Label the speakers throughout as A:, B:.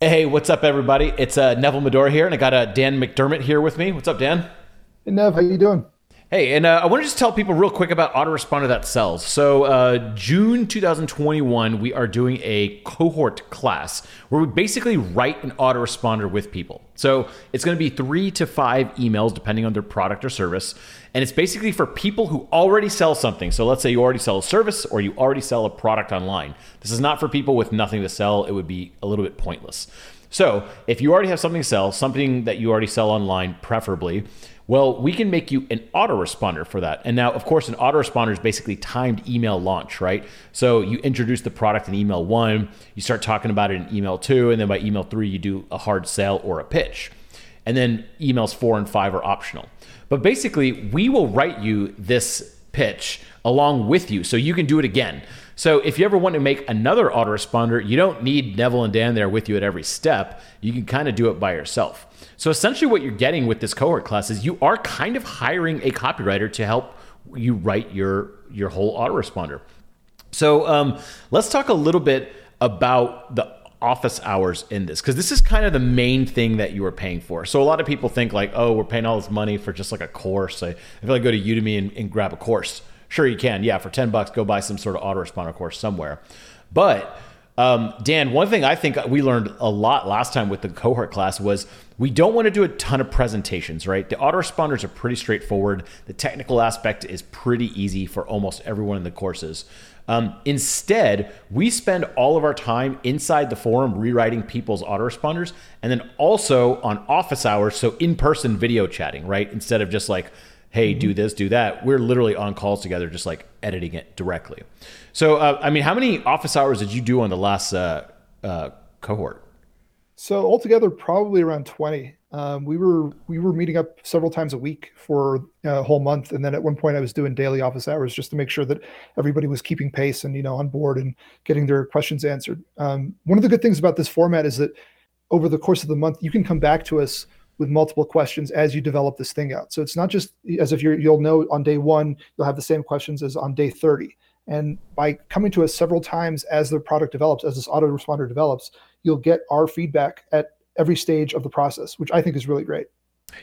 A: Hey, what's up, everybody? It's uh, Neville Medhora here, and I got uh, Dan McDermott here with me. What's up, Dan?
B: Hey, Nev, how you doing?
A: Hey, and uh, I want to just tell people real quick about Autoresponder that sells. So, uh, June 2021, we are doing a cohort class where we basically write an autoresponder with people. So, it's going to be three to five emails depending on their product or service. And it's basically for people who already sell something. So, let's say you already sell a service or you already sell a product online. This is not for people with nothing to sell, it would be a little bit pointless. So, if you already have something to sell, something that you already sell online, preferably, well, we can make you an autoresponder for that. And now, of course, an autoresponder is basically timed email launch, right? So you introduce the product in email one, you start talking about it in email two, and then by email three, you do a hard sell or a pitch. And then emails four and five are optional. But basically, we will write you this pitch along with you so you can do it again. So if you ever want to make another autoresponder, you don't need Neville and Dan there with you at every step. You can kind of do it by yourself. So essentially, what you're getting with this cohort class is you are kind of hiring a copywriter to help you write your your whole autoresponder. So um, let's talk a little bit about the office hours in this because this is kind of the main thing that you are paying for. So a lot of people think like, oh, we're paying all this money for just like a course. I, I feel like go to Udemy and, and grab a course. Sure, you can. Yeah, for 10 bucks, go buy some sort of autoresponder course somewhere. But um, Dan, one thing I think we learned a lot last time with the cohort class was we don't want to do a ton of presentations, right? The autoresponders are pretty straightforward. The technical aspect is pretty easy for almost everyone in the courses. Um, instead, we spend all of our time inside the forum rewriting people's autoresponders and then also on office hours, so in person video chatting, right? Instead of just like, hey, do this, do that. We're literally on calls together, just like editing it directly. So, uh, I mean, how many office hours did you do on the last uh, uh, cohort?
B: So altogether, probably around twenty. Um, we were we were meeting up several times a week for a whole month, and then at one point I was doing daily office hours just to make sure that everybody was keeping pace and you know on board and getting their questions answered. Um, one of the good things about this format is that over the course of the month, you can come back to us with multiple questions as you develop this thing out. So it's not just as if you're, you'll know on day one, you'll have the same questions as on day 30. And by coming to us several times as the product develops, as this autoresponder develops, you'll get our feedback at every stage of the process, which I think is really great.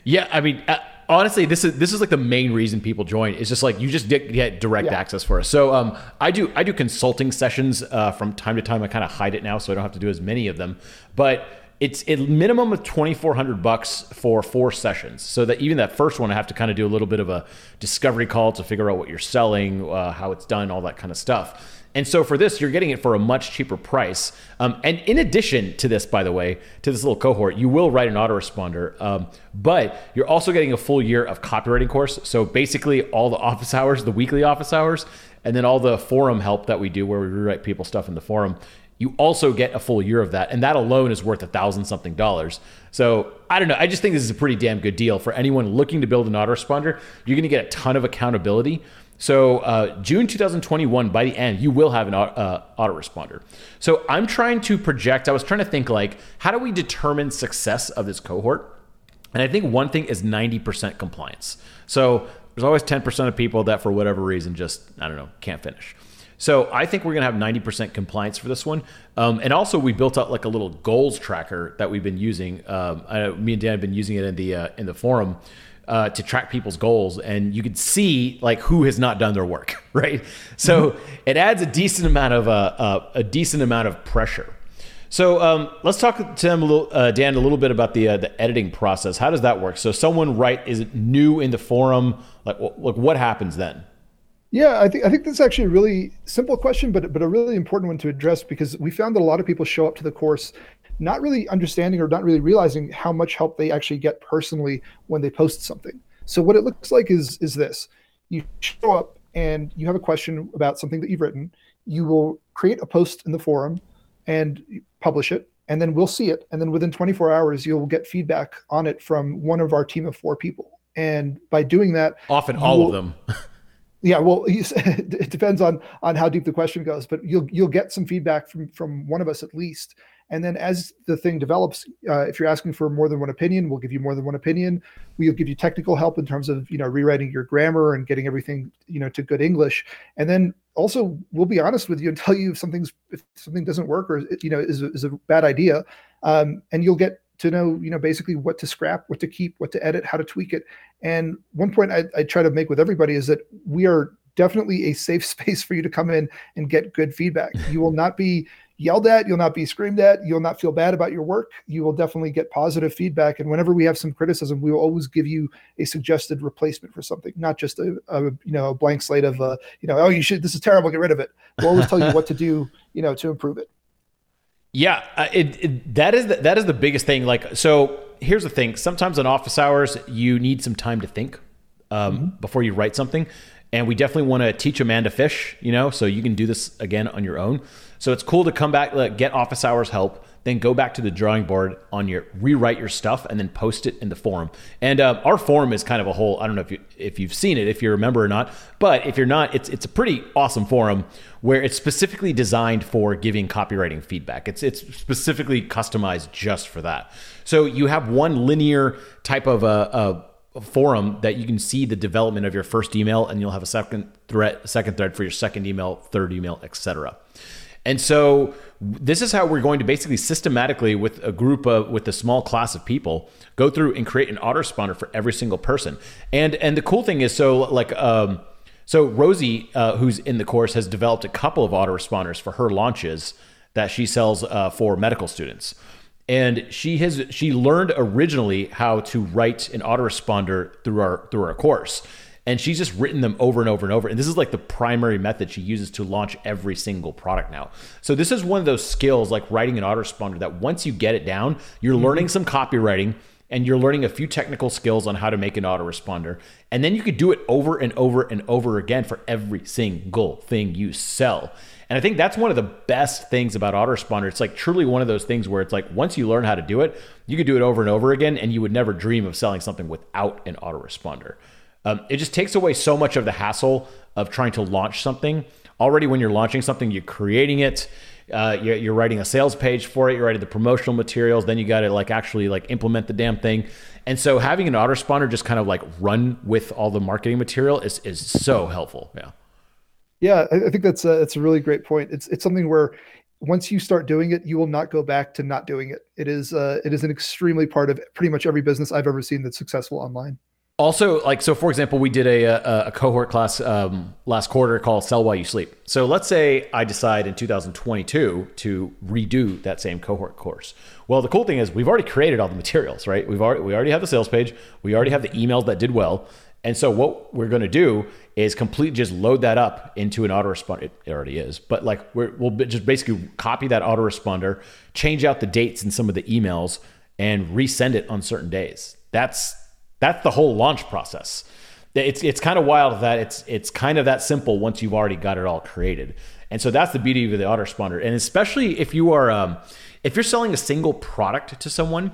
A: Yeah, I mean, uh, honestly, this is this is like the main reason people join. It's just like you just get, get direct yeah. access for us. So um, I do I do consulting sessions uh, from time to time. I kind of hide it now, so I don't have to do as many of them. But it's a minimum of 2400 bucks for four sessions. So that even that first one i have to kind of do a little bit of a discovery call to figure out what you're selling uh, how it's done all that kind of stuff. And so for this you're getting it for a much cheaper price. Um, and in addition to this by the way to this little cohort you will write an autoresponder um, but you're also getting a full year of copywriting course. So basically all the office hours the weekly office hours and then all the forum help that we do where we rewrite people stuff in the forum you also get a full year of that. And that alone is worth a thousand something dollars. So I don't know. I just think this is a pretty damn good deal for anyone looking to build an autoresponder. You're going to get a ton of accountability. So uh, June 2021, by the end, you will have an uh, autoresponder. So I'm trying to project. I was trying to think like, how do we determine success of this cohort? And I think one thing is 90% compliance. So there's always 10% of people that, for whatever reason, just I don't know, can't finish. So I think we're going to have 90% compliance for this one. Um, and also, we built out like a little goals tracker that we've been using. Um, I, me and Dan have been using it in the uh, in the forum uh, to track people's goals, and you can see like who has not done their work, right? So mm-hmm. it adds a decent amount of uh, uh, a decent amount of pressure. So um, let's talk to them a little, uh, Dan, a little bit about the uh, the editing process. How does that work? So someone write is new in the forum, like, like what happens then?
B: Yeah, I think I think that's actually a really simple question, but but a really important one to address because we found that a lot of people show up to the course not really understanding or not really realizing how much help they actually get personally when they post something. So what it looks like is is this: you show up and you have a question about something that you've written. You will create a post in the forum and publish it, and then we'll see it. And then within 24 hours, you'll get feedback on it from one of our team of four people. And by doing that,
A: often all will, of them.
B: Yeah, well, it depends on on how deep the question goes, but you'll you'll get some feedback from from one of us at least. And then as the thing develops, uh, if you're asking for more than one opinion, we'll give you more than one opinion. We'll give you technical help in terms of you know rewriting your grammar and getting everything you know to good English. And then also we'll be honest with you and tell you if something's if something doesn't work or you know is is a bad idea um, and you'll get to know you know basically what to scrap what to keep what to edit how to tweak it and one point I, I try to make with everybody is that we are definitely a safe space for you to come in and get good feedback you will not be yelled at, you'll not be screamed at, you'll not feel bad about your work. You will definitely get positive feedback. And whenever we have some criticism, we will always give you a suggested replacement for something, not just a, a you know a blank slate of uh, you know oh you should this is terrible, get rid of it. We'll always tell you what to do, you know, to improve it.
A: Yeah, uh, it, it, that is the, that is the biggest thing. Like, so here's the thing: sometimes on office hours, you need some time to think um, mm-hmm. before you write something, and we definitely want to teach a man to fish. You know, so you can do this again on your own. So it's cool to come back, like, get office hours help, then go back to the drawing board on your rewrite your stuff and then post it in the forum. And uh, our forum is kind of a whole. I don't know if you if you've seen it, if you remember or not, but if you're not, it's it's a pretty awesome forum where it's specifically designed for giving copywriting feedback. It's it's specifically customized just for that. So you have one linear type of a, a forum that you can see the development of your first email, and you'll have a second thread, second thread for your second email, third email, etc. And so this is how we're going to basically systematically with a group of with a small class of people go through and create an autoresponder for every single person. And and the cool thing is so like um so Rosie uh, who's in the course has developed a couple of autoresponders for her launches that she sells uh, for medical students. And she has she learned originally how to write an autoresponder through our through our course and she's just written them over and over and over and this is like the primary method she uses to launch every single product now so this is one of those skills like writing an autoresponder that once you get it down you're mm-hmm. learning some copywriting and you're learning a few technical skills on how to make an autoresponder and then you could do it over and over and over again for every single thing you sell and I think that's one of the best things about autoresponder. It's like truly one of those things where it's like once you learn how to do it, you could do it over and over again, and you would never dream of selling something without an autoresponder. Um, it just takes away so much of the hassle of trying to launch something. Already, when you're launching something, you're creating it. Uh, you're, you're, writing a sales page for it. You're writing the promotional materials. Then you got to like actually like implement the damn thing. And so having an autoresponder just kind of like run with all the marketing material is is so helpful. Yeah.
B: Yeah, I, think that's a, that's a really great point. It's it's something where once you start doing it, you will not go back to not doing it. It is uh, it is an extremely part of pretty much every business I've ever seen that's successful online.
A: Also, like so, for example, we did a a, a cohort class um, last quarter called "Sell While You Sleep." So let's say I decide in 2022 to redo that same cohort course. Well, the cool thing is we've already created all the materials, right? We've already we already have the sales page, we already have the emails that did well, and so what we're going to do is completely just load that up into an autoresponder. It already is, but like we will just basically copy that autoresponder, change out the dates in some of the emails, and resend it on certain days. That's that's the whole launch process. It's it's kind of wild that it's it's kind of that simple once you've already got it all created. And so that's the beauty of the autoresponder. And especially if you are um, if you're selling a single product to someone,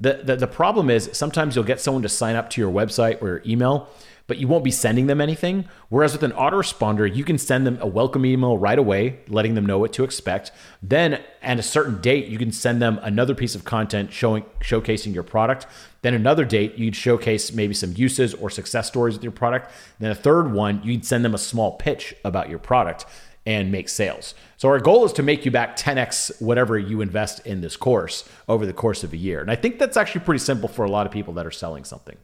A: the, the the problem is sometimes you'll get someone to sign up to your website or your email but you won't be sending them anything. Whereas with an autoresponder, you can send them a welcome email right away, letting them know what to expect. Then at a certain date, you can send them another piece of content showing showcasing your product. Then another date, you'd showcase maybe some uses or success stories with your product. Then a third one, you'd send them a small pitch about your product and make sales. So our goal is to make you back 10x whatever you invest in this course over the course of a year. And I think that's actually pretty simple for a lot of people that are selling something.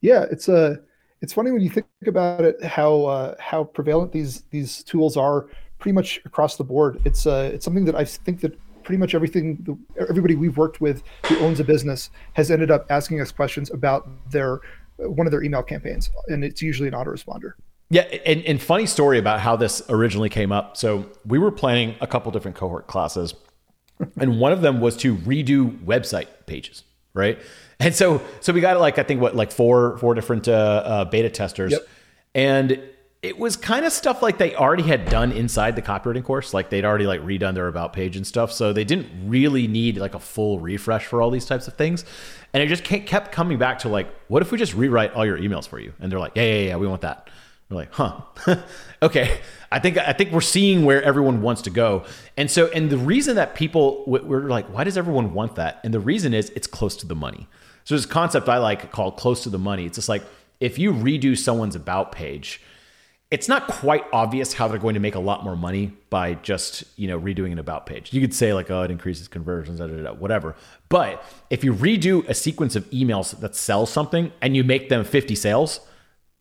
B: Yeah, it's a it's funny when you think about it how uh, how prevalent these these tools are pretty much across the board. It's uh, it's something that I think that pretty much everything everybody we've worked with who owns a business has ended up asking us questions about their one of their email campaigns, and it's usually an autoresponder.
A: Yeah, and, and funny story about how this originally came up. So we were planning a couple different cohort classes, and one of them was to redo website pages, right? And so so we got like I think what like four four different uh, uh, beta testers, yep. and it was kind of stuff like they already had done inside the copywriting course. Like they'd already like redone their about page and stuff, so they didn't really need like a full refresh for all these types of things. And it just kept coming back to like, what if we just rewrite all your emails for you? And they're like, yeah, yeah, yeah, we want that. We're like, huh, okay. I think I think we're seeing where everyone wants to go, and so and the reason that people we're like, why does everyone want that? And the reason is it's close to the money. So this concept I like called close to the money. It's just like if you redo someone's about page, it's not quite obvious how they're going to make a lot more money by just you know redoing an about page. You could say like, oh, it increases conversions, da, da, da, whatever. But if you redo a sequence of emails that sell something and you make them 50 sales,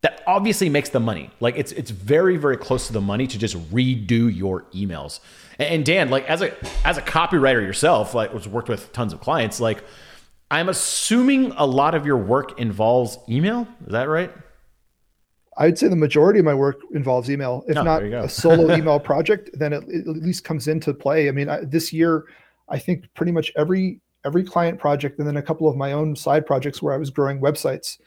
A: that obviously makes the money. Like it's it's very very close to the money to just redo your emails. And Dan, like as a as a copywriter yourself, like was worked with tons of clients, like I'm assuming a lot of your work involves email. Is that right?
B: I'd say the majority of my work involves email. If oh, not a solo email project, then it, it, at least comes into play. I mean, I, this year, I think pretty much every every client project, and then a couple of my own side projects where I was growing websites,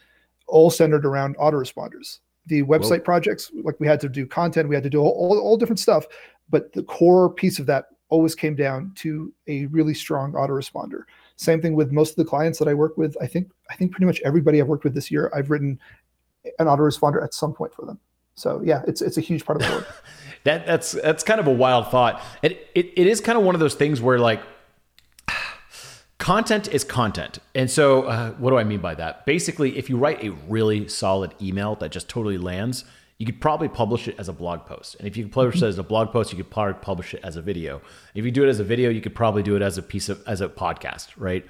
B: all centered around autoresponders. The website Whoa. projects, like we had to do content, we had to do all, all, all different stuff, but the core piece of that always came down to a really strong autoresponder. Same thing with most of the clients that I work with. I think I think pretty much everybody I've worked with this year, I've written an autoresponder at some point for them. So yeah, it's it's a huge part of the work.
A: that that's that's kind of a wild thought. It, it it is kind of one of those things where like content is content. And so uh, what do I mean by that? Basically, if you write a really solid email that just totally lands, you could probably publish it as a blog post. And if you publish mm-hmm. it as a blog post, you could probably publish it as a video. If you do it as a video, you could probably do it as a piece of as a podcast, right?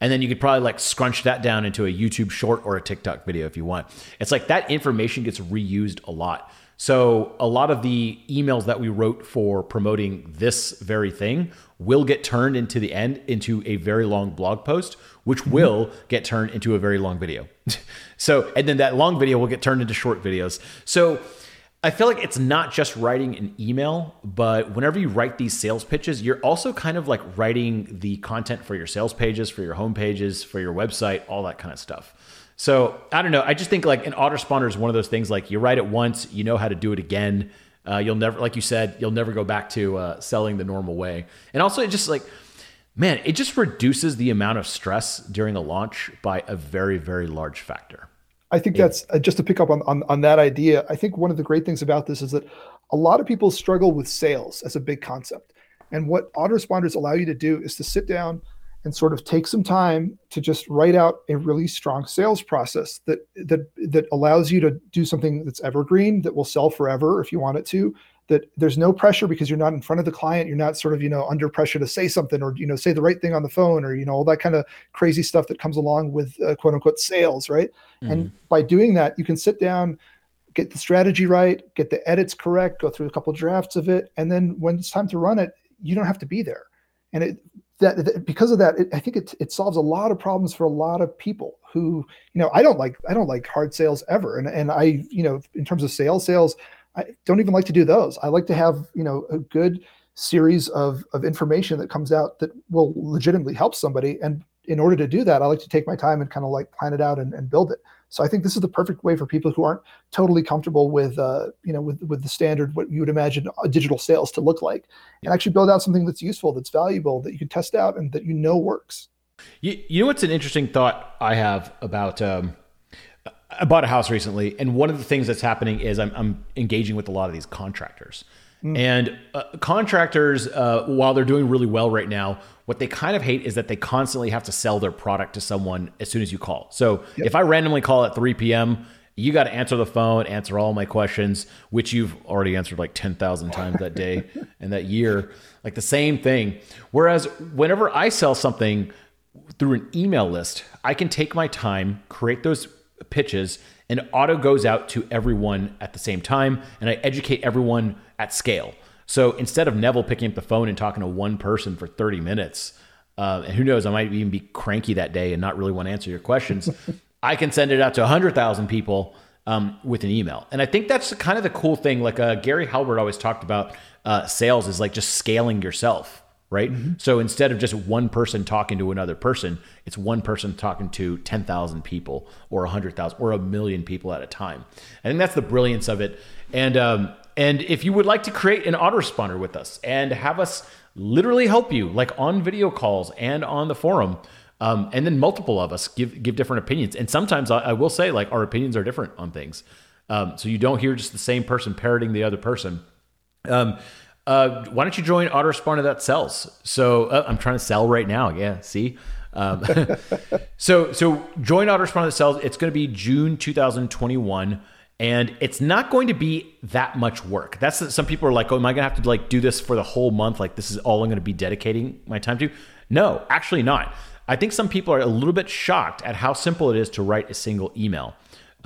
A: And then you could probably like scrunch that down into a YouTube short or a TikTok video if you want. It's like that information gets reused a lot. So a lot of the emails that we wrote for promoting this very thing will get turned into the end into a very long blog post, which mm-hmm. will get turned into a very long video. so, and then that long video will get turned into short videos. So I feel like it's not just writing an email, but whenever you write these sales pitches, you're also kind of like writing the content for your sales pages, for your home pages, for your website, all that kind of stuff. So I don't know. I just think like an autoresponder is one of those things like you write it once, you know how to do it again. Uh, you'll never, like you said, you'll never go back to uh, selling the normal way. And also, it just like, man, it just reduces the amount of stress during a launch by a very, very large factor.
B: I think that's uh, just to pick up on, on, on that idea. I think one of the great things about this is that a lot of people struggle with sales as a big concept. And what autoresponders allow you to do is to sit down and sort of take some time to just write out a really strong sales process that that that allows you to do something that's evergreen that will sell forever if you want it to that there's no pressure because you're not in front of the client. You're not sort of you know under pressure to say something or you know say the right thing on the phone or you know all that kind of crazy stuff that comes along with uh, quote unquote sales right? Mm-hmm. and by doing that you can sit down get the strategy right get the edits correct go through a couple drafts of it and then when it's time to run it you don't have to be there. And it that, that because of that it, i think it, it solves a lot of problems for a lot of people who you know i don't like i don't like hard sales ever. And and i you know in terms of sales sales I don't even like to do those. I like to have, you know, a good series of, of information that comes out that will legitimately help somebody. And in order to do that, I like to take my time and kind of like plan it out and, and build it. So I think this is the perfect way for people who aren't totally comfortable with, uh, you know, with with the standard what you would imagine digital sales to look like, and actually build out something that's useful, that's valuable, that you can test out, and that you know works.
A: You, you know what's an interesting thought I have about um, I bought a house recently, and one of the things that's happening is I'm, I'm engaging with a lot of these contractors. Mm. And uh, contractors, uh, while they're doing really well right now, what they kind of hate is that they constantly have to sell their product to someone as soon as you call. So yep. if I randomly call at 3 p.m., you got to answer the phone, answer all my questions, which you've already answered like 10,000 times that day and that year, like the same thing. Whereas whenever I sell something through an email list, I can take my time, create those pitches and auto goes out to everyone at the same time and I educate everyone at scale. So instead of Neville picking up the phone and talking to one person for 30 minutes, uh, and who knows, I might even be cranky that day and not really want to answer your questions. I can send it out to 100,000 people um, with an email. And I think that's kind of the cool thing. Like uh, Gary Halbert always talked about uh, sales is like just scaling yourself right? Mm-hmm. So instead of just one person talking to another person, it's one person talking to 10,000 people or 100,000 or a million people at a time. I think that's the brilliance of it. And um, and if you would like to create an autoresponder with us and have us literally help you, like on video calls and on the forum, um, and then multiple of us give give different opinions. And sometimes I, I will say like our opinions are different on things, um, so you don't hear just the same person parroting the other person. Um, uh, why don't you join autoresponder that sells? So uh, I'm trying to sell right now. Yeah, see. Um, so so join autoresponder that sells. It's going to be June 2021, and it's not going to be that much work. That's some people are like, "Oh, am I going to have to like do this for the whole month? Like this is all I'm going to be dedicating my time to?" No, actually not. I think some people are a little bit shocked at how simple it is to write a single email.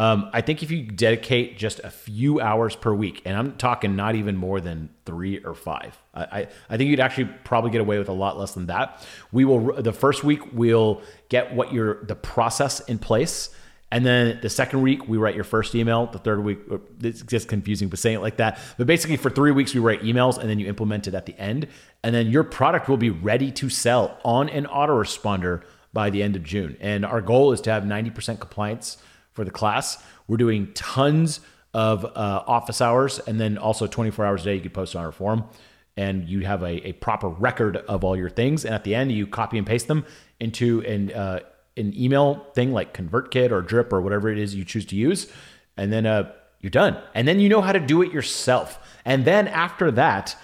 A: Um, I think if you dedicate just a few hours per week, and I'm talking not even more than three or five, I, I, I, think you'd actually probably get away with a lot less than that. We will the first week we'll get what your the process in place. And then the second week, we write your first email. The third week, uh, it's just confusing, but saying it like that. But basically, for three weeks, we write emails and then you implement it at the end. And then your product will be ready to sell on an autoresponder by the end of June. And our goal is to have 90% compliance for the class. We're doing tons of uh, office hours and then also 24 hours a day you can post on our forum and you have a, a proper record of all your things. And at the end, you copy and paste them into an uh, an email thing like ConvertKit or Drip or whatever it is you choose to use, and then uh, you're done. And then you know how to do it yourself. And then after that,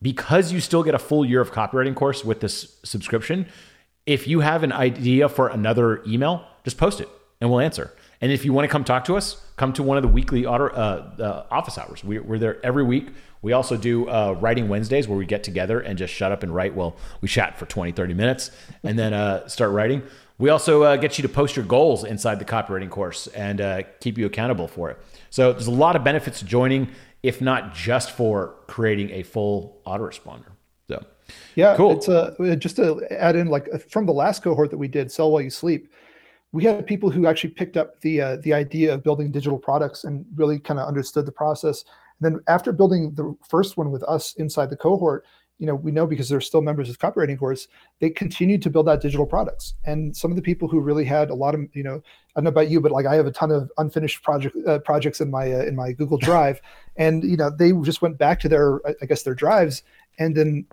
A: because you still get a full year of copywriting course with this subscription, if you have an idea for another email, just post it and we'll answer. And if you want to come talk to us, come to one of the weekly auto, uh, uh, office hours. We, are there every week. We also do uh, writing Wednesdays where we get together and just shut up and write. Well, we chat for 20, 30 minutes and then uh, start writing. We also uh, get you to post your goals inside the copywriting course and uh, keep you accountable for it. So there's a lot of benefits to joining, if not just for creating a full autoresponder. So
B: yeah, cool. It's uh, just to add in, like from the last cohort that we did, sell while you sleep. We had people who actually picked up the uh, the idea of building digital products and really kind of understood the process. And then after building the first one with us inside the cohort, you know, we know because they're still members of copywriting course, they continued to build out digital products. And some of the people who really had a lot of, you know, I don't know about you, but like I have a ton of unfinished project uh, projects in my uh, in my Google Drive, and you know, they just went back to their, I guess, their drives, and then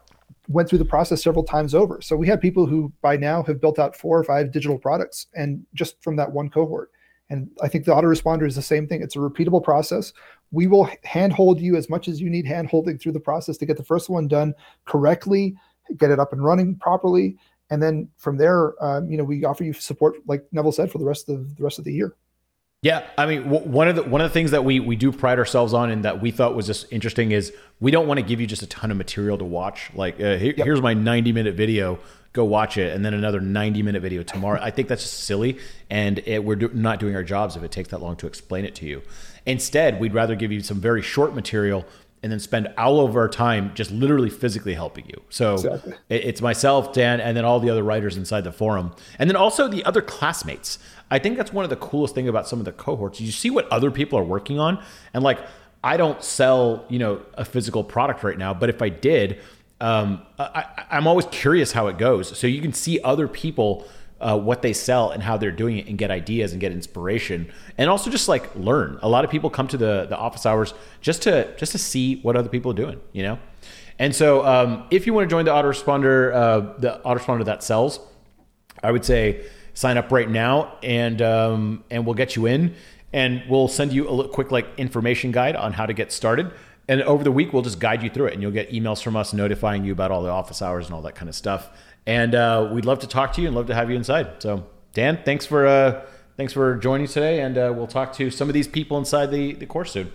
B: went through the process several times over. So we have people who by now have built out four or five digital products, and just from that one cohort. And I think the autoresponder is the same thing. It's a repeatable process. We will handhold you as much as you need handholding through the process to get the first one done correctly, get it up and running properly, and then from there, um, you know, we offer you support, like Neville said, for the rest of the rest of the year.
A: Yeah, I mean, w- one of the one of the things that we we do pride ourselves on, and that we thought was just interesting, is we don't want to give you just a ton of material to watch. Like, uh, here, yep. here's my 90 minute video go watch it, and then another 90 minute video tomorrow. I think that's just silly, and it, we're do, not doing our jobs if it takes that long to explain it to you. Instead, we'd rather give you some very short material and then spend all of our time just literally physically helping you. So exactly. it's myself, Dan, and then all the other writers inside the forum, and then also the other classmates. I think that's one of the coolest thing about some of the cohorts. You see what other people are working on, and like I don't sell, you know, a physical product right now, but if I did, um, I, am always curious how it goes. So you can see other people uh, what they sell and how they're doing it, and get ideas and get inspiration, and also just like learn. A lot of people come to the the office hours just to just to see what other people are doing, you know. And so, um, if you want to join the autoresponder, uh, the autoresponder that sells, I would say sign up right now, and um, and we'll get you in, and we'll send you a quick like information guide on how to get started. And over the week, we'll just guide you through it, and you'll get emails from us notifying you about all the office hours and all that kind of stuff. And uh, we'd love to talk to you and love to have you inside. So, Dan, thanks for uh, thanks for joining today, and uh, we'll talk to some of these people inside the the course soon.